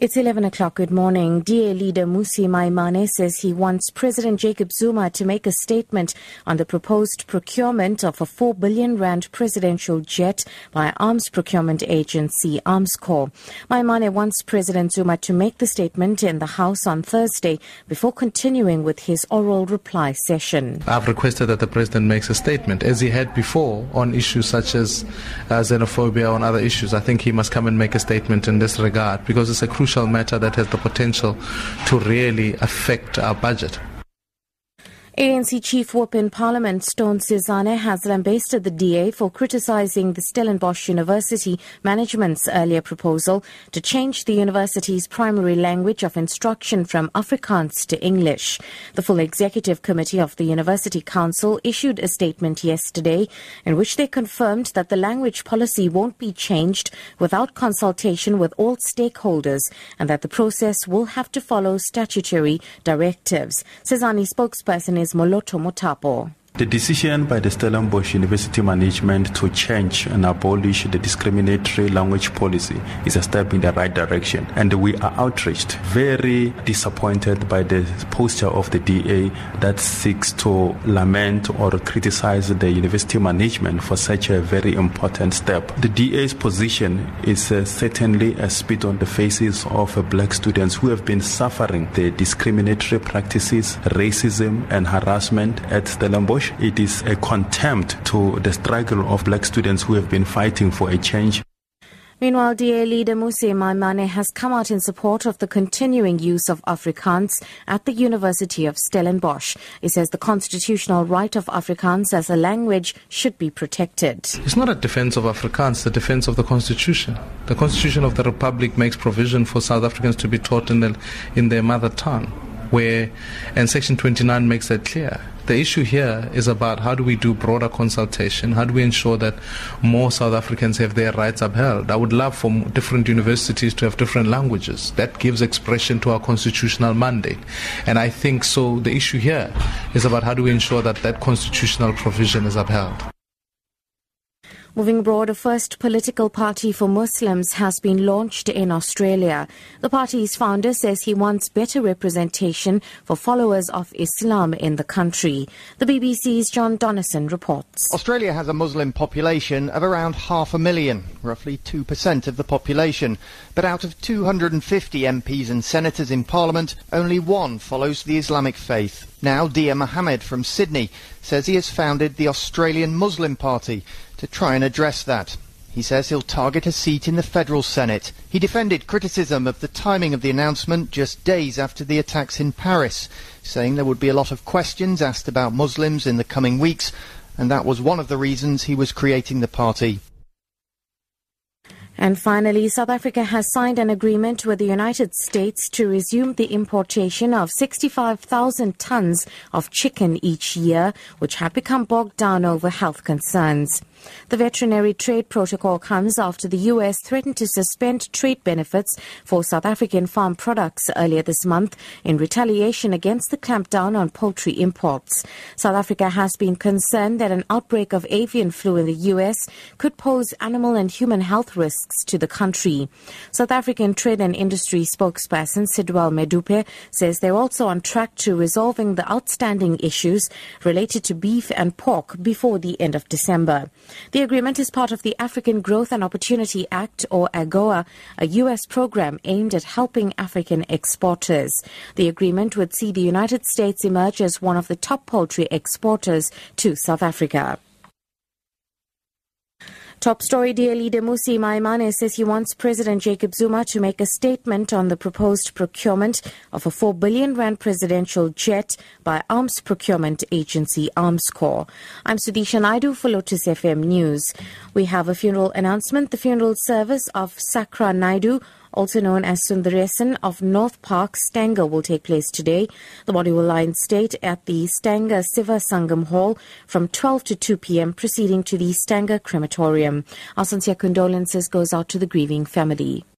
It's 11 o'clock. Good morning. DA leader Mmusi Maimane says he wants President Jacob Zuma to make a statement on the proposed procurement of a 4 billion rand presidential jet by arms procurement agency Armscor. Maimane wants President Zuma to make the statement in the House on Thursday before continuing with his oral reply session. I've requested that the president makes a statement as he had before on issues such as uh, xenophobia and other issues. I think he must come and make a statement in this regard because it's a crucial crucial matter that has the potential to really affect our budget. ANC Chief Whip in Parliament, Stone Sizani, has lambasted the DA for criticising the Stellenbosch University management's earlier proposal to change the university's primary language of instruction from Afrikaans to English. The full executive committee of the University Council issued a statement yesterday in which they confirmed that the language policy won't be changed without consultation with all stakeholders and that the process will have to follow statutory directives. Sizani spokesperson is Moloto Mothapo. The decision by the Stellenbosch University management to change and abolish the discriminatory language policy is a step in the right direction, and we are outraged, very disappointed by the posture of the DA that seeks to lament or criticize the university management for such a very important step. The DA's position is uh, certainly a spit on the faces of uh, black students who have been suffering the discriminatory practices, racism, and harassment at Stellenbosch it is a contempt to the struggle of black students who have been fighting for a change. Meanwhile, DA leader Mmusi Maimane has come out in support of the continuing use of Afrikaans at the University of Stellenbosch. He says the constitutional right of Afrikaans as a language should be protected. It's not a defense of Afrikaans, the defense of the constitution. The constitution of the republic makes provision for South Africans to be taught in, the, in their mother tongue, where, and section 29 makes that clear. The issue here is about how do we do broader consultation? How do we ensure that more South Africans have their rights upheld? I would love for different universities to have different languages. That gives expression to our constitutional mandate. And I think so the issue here is about how do we ensure that that constitutional provision is upheld. Moving abroad, a first political party for Muslims has been launched in Australia. The party's founder says he wants better representation for followers of Islam in the country. The BBC's John Donnison reports. Australia has a Muslim population of around half a million, roughly 2% of the population. But out of 250 MPs and senators in Parliament, only one follows the Islamic faith. Now, Dia Mohammed from Sydney says he has founded the Australian Muslim Party to try and address that. He says he'll target a seat in the federal Senate. He defended criticism of the timing of the announcement just days after the attacks in Paris, saying there would be a lot of questions asked about Muslims in the coming weeks, and that was one of the reasons he was creating the party. And finally, South Africa has signed an agreement with the United States to resume the importation of 65,000 tons of chicken each year, which had become bogged down over health concerns. The veterinary trade protocol comes after the U.S. threatened to suspend trade benefits for South African farm products earlier this month in retaliation against the clampdown on poultry imports. South Africa has been concerned that an outbreak of avian flu in the U.S. could pose animal and human health risks to the country. South African Trade and Industry spokesperson Sidwell Medupe says they're also on track to resolving the outstanding issues related to beef and pork before the end of December. The agreement is part of the African Growth and Opportunity Act, or AGOA, a U.S. program aimed at helping African exporters. The agreement would see the United States emerge as one of the top poultry exporters to South Africa. Top story DA leader Mmusi Maimane says he wants President Jacob Zuma to make a statement on the proposed procurement of a 4 billion rand presidential jet by arms procurement agency Armscor. I'm Sudisha Naidu for Lotus FM News. We have a funeral announcement. The funeral service of Sakra Naidu also known as Sundaresan of North Park, Stanger, will take place today. The body will lie in state at the Stanger Siva Sangam Hall from 12 to 2 p.m., proceeding to the Stanger Crematorium. Our sincere condolences goes out to the grieving family.